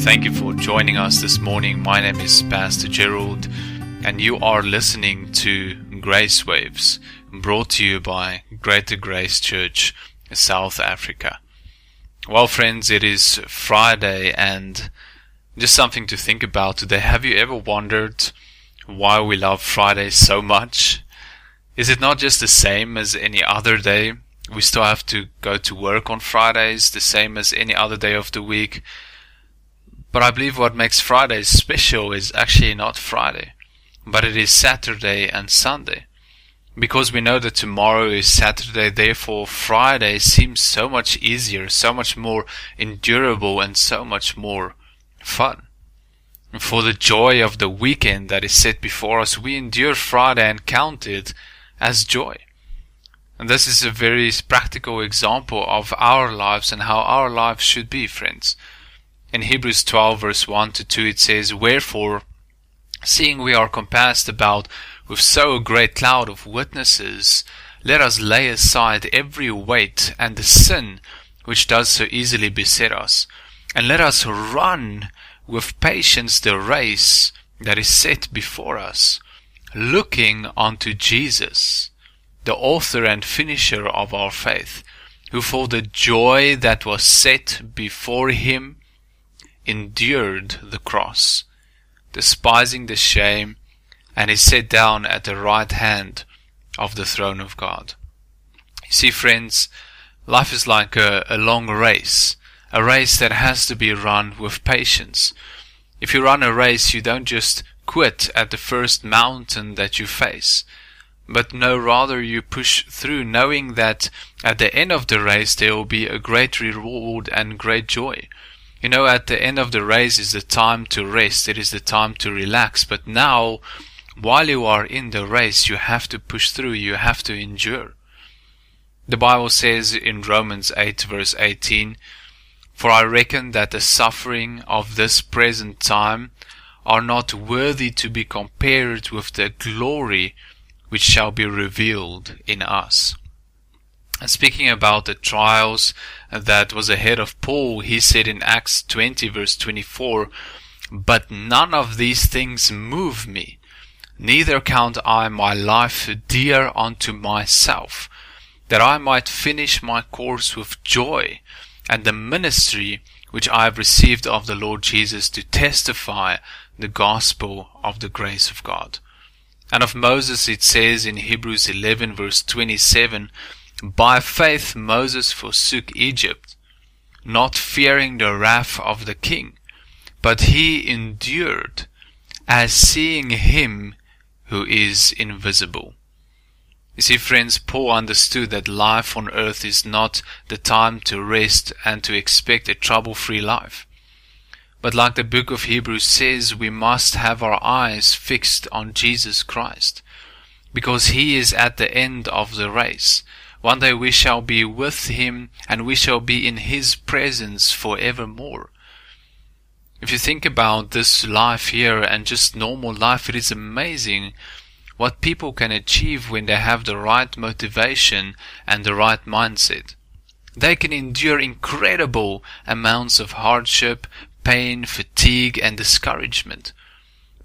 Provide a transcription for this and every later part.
Thank you for joining us this morning. My name is Pastor Gerald, and you are listening to Grace Waves, brought to you by Greater Grace Church, South Africa. Well, friends, it is Friday, and just something to think about today. Have you ever wondered why we love Friday so much? Is it not just the same as any other day? We still have to go to work on Fridays, the same as any other day of the week. But I believe what makes Fridays special is actually not Friday, but it is Saturday and Sunday. Because we know that tomorrow is Saturday, therefore Friday seems so much easier, so much more endurable, and so much more fun. For the joy of the weekend that is set before us, we endure Friday and count it as joy. And this is a very practical example of our lives and how our lives should be, friends. In Hebrews 12 verse 1 to 2 it says, Wherefore, seeing we are compassed about with so great cloud of witnesses, let us lay aside every weight and the sin which does so easily beset us, and let us run with patience the race that is set before us, looking unto Jesus, the author and finisher of our faith, who for the joy that was set before him endured the cross, despising the shame, and is set down at the right hand of the throne of God. You see, friends, life is like a, a long race, a race that has to be run with patience. If you run a race, you don't just quit at the first mountain that you face but no, rather you push through, knowing that at the end of the race there will be a great reward and great joy. You know, at the end of the race is the time to rest, it is the time to relax, but now, while you are in the race, you have to push through, you have to endure. The Bible says in Romans 8 verse 18, For I reckon that the suffering of this present time are not worthy to be compared with the glory which shall be revealed in us. And speaking about the trials that was ahead of Paul, he said in Acts 20 verse 24, But none of these things move me, neither count I my life dear unto myself, that I might finish my course with joy, and the ministry which I have received of the Lord Jesus to testify the gospel of the grace of God. And of Moses it says in Hebrews 11 verse 27, By faith Moses forsook Egypt, not fearing the wrath of the king, but he endured as seeing him who is invisible. You see, friends, Paul understood that life on earth is not the time to rest and to expect a trouble-free life. But like the book of Hebrews says, we must have our eyes fixed on Jesus Christ, because He is at the end of the race. One day we shall be with Him and we shall be in His presence forevermore. If you think about this life here and just normal life, it is amazing what people can achieve when they have the right motivation and the right mindset. They can endure incredible amounts of hardship, pain, fatigue, and discouragement.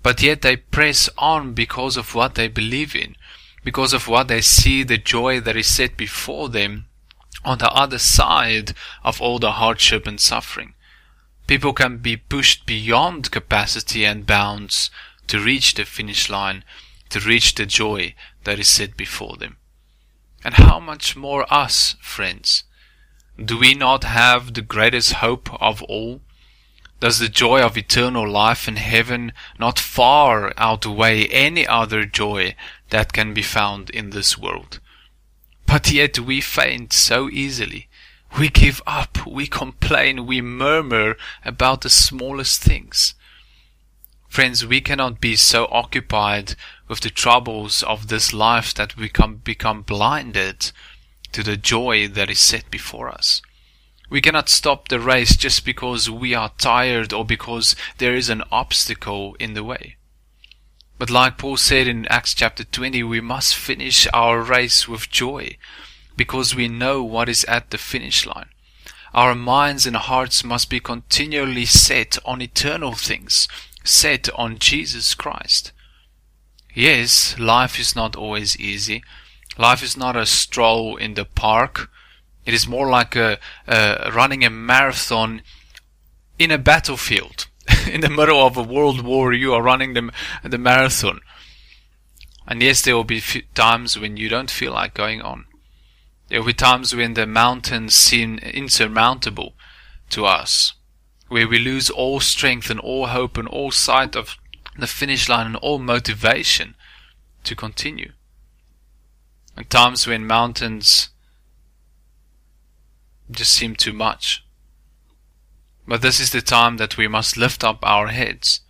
But yet they press on because of what they believe in, because of what they see the joy that is set before them on the other side of all the hardship and suffering. People can be pushed beyond capacity and bounds to reach the finish line, to reach the joy that is set before them. And how much more us, friends? Do we not have the greatest hope of all? Does the joy of eternal life in heaven not far outweigh any other joy that can be found in this world? But yet we faint so easily. We give up, we complain, we murmur about the smallest things. Friends, we cannot be so occupied with the troubles of this life that we can become blinded to the joy that is set before us. We cannot stop the race just because we are tired or because there is an obstacle in the way. But like Paul said in Acts chapter 20, we must finish our race with joy because we know what is at the finish line. Our minds and hearts must be continually set on eternal things, set on Jesus Christ. Yes, life is not always easy. Life is not a stroll in the park. It is more like a, running a marathon in a battlefield. in the middle of a world war, you are running the, the marathon. And yes, there will be times when you don't feel like going on. There will be times when the mountains seem insurmountable to us, where we lose all strength and all hope and all sight of the finish line and all motivation to continue. And times when mountains just seem too much. But this is the time that we must lift up our heads,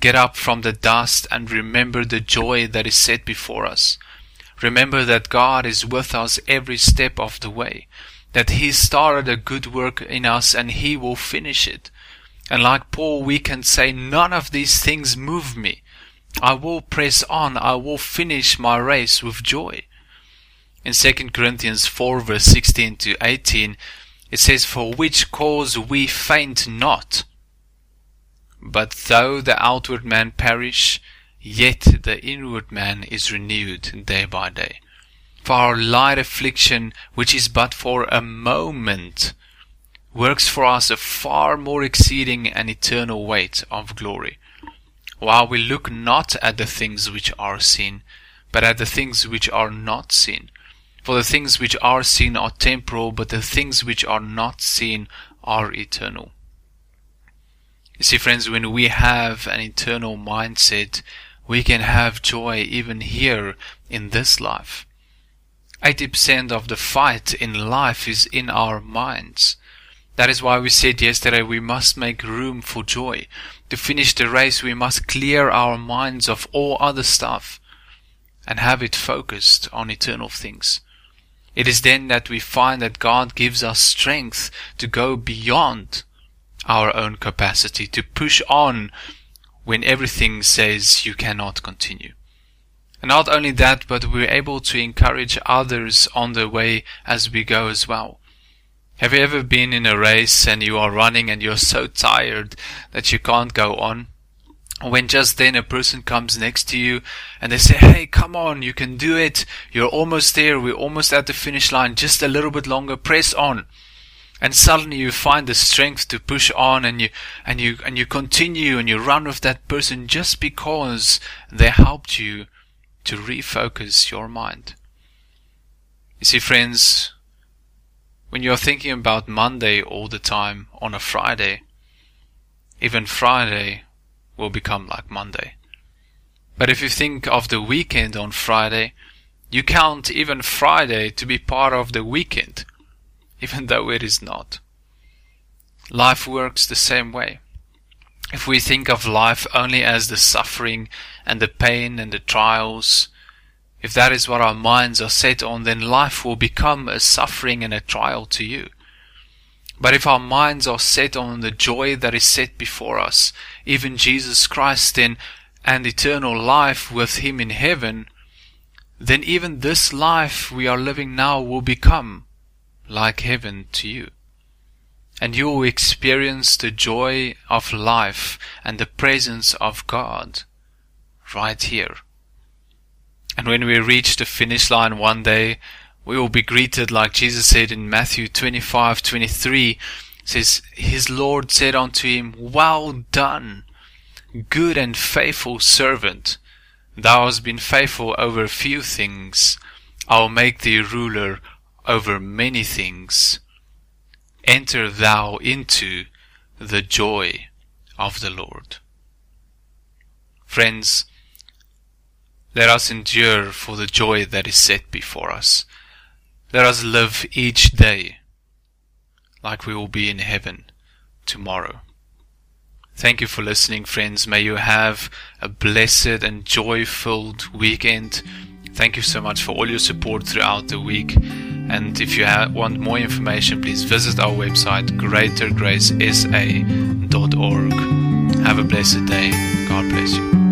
get up from the dust and remember the joy that is set before us. Remember that God is with us every step of the way, that He started a good work in us and He will finish it. And like Paul, we can say, none of these things move me. I will press on. I will finish my race with joy. In 2 Corinthians 4 verse 16 to 18, it says, For which cause we faint not. But though the outward man perish, yet the inward man is renewed day by day. For our light affliction, which is but for a moment, works for us a far more exceeding and eternal weight of glory. While we look not at the things which are seen, but at the things which are not seen. For the things which are seen are temporal, but the things which are not seen are eternal. You see, friends, when we have an eternal mindset, we can have joy even here in this life. 80% of the fight in life is in our minds. That is why we said yesterday we must make room for joy. To finish the race, we must clear our minds of all other stuff and have it focused on eternal things. It is then that we find that God gives us strength to go beyond our own capacity, to push on when everything says you cannot continue. And not only that, but we're able to encourage others on the way as we go as well. Have you ever been in a race and you are running and you're so tired that you can't go on? When just then a person comes next to you and they say, Hey, come on, you can do it. You're almost there. We're almost at the finish line. Just a little bit longer. Press on. And suddenly you find the strength to push on and you, and you, and you continue and you run with that person just because they helped you to refocus your mind. You see, friends, when you're thinking about Monday all the time on a Friday, even Friday will become like Monday. But if you think of the weekend on Friday, you count even Friday to be part of the weekend, even though it is not. Life works the same way. If we think of life only as the suffering and the pain and the trials, if that is what our minds are set on, then life will become a suffering and a trial to you. But if our minds are set on the joy that is set before us, even Jesus Christ then, and eternal life with Him in heaven, then even this life we are living now will become like heaven to you. And you will experience the joy of life and the presence of God right here. And when we reach the finish line one day, we will be greeted like Jesus said in Matthew 25, 23, says, His Lord said unto him, Well done, good and faithful servant. Thou hast been faithful over a few things. I will make thee ruler over many things. Enter thou into the joy of the Lord. Friends, let us endure for the joy that is set before us. Let us live each day like we will be in heaven tomorrow. Thank you for listening, friends. May you have a blessed and joy filled weekend. Thank you so much for all your support throughout the week. And if you want more information, please visit our website, greatergracesa.org. Have a blessed day. God bless you.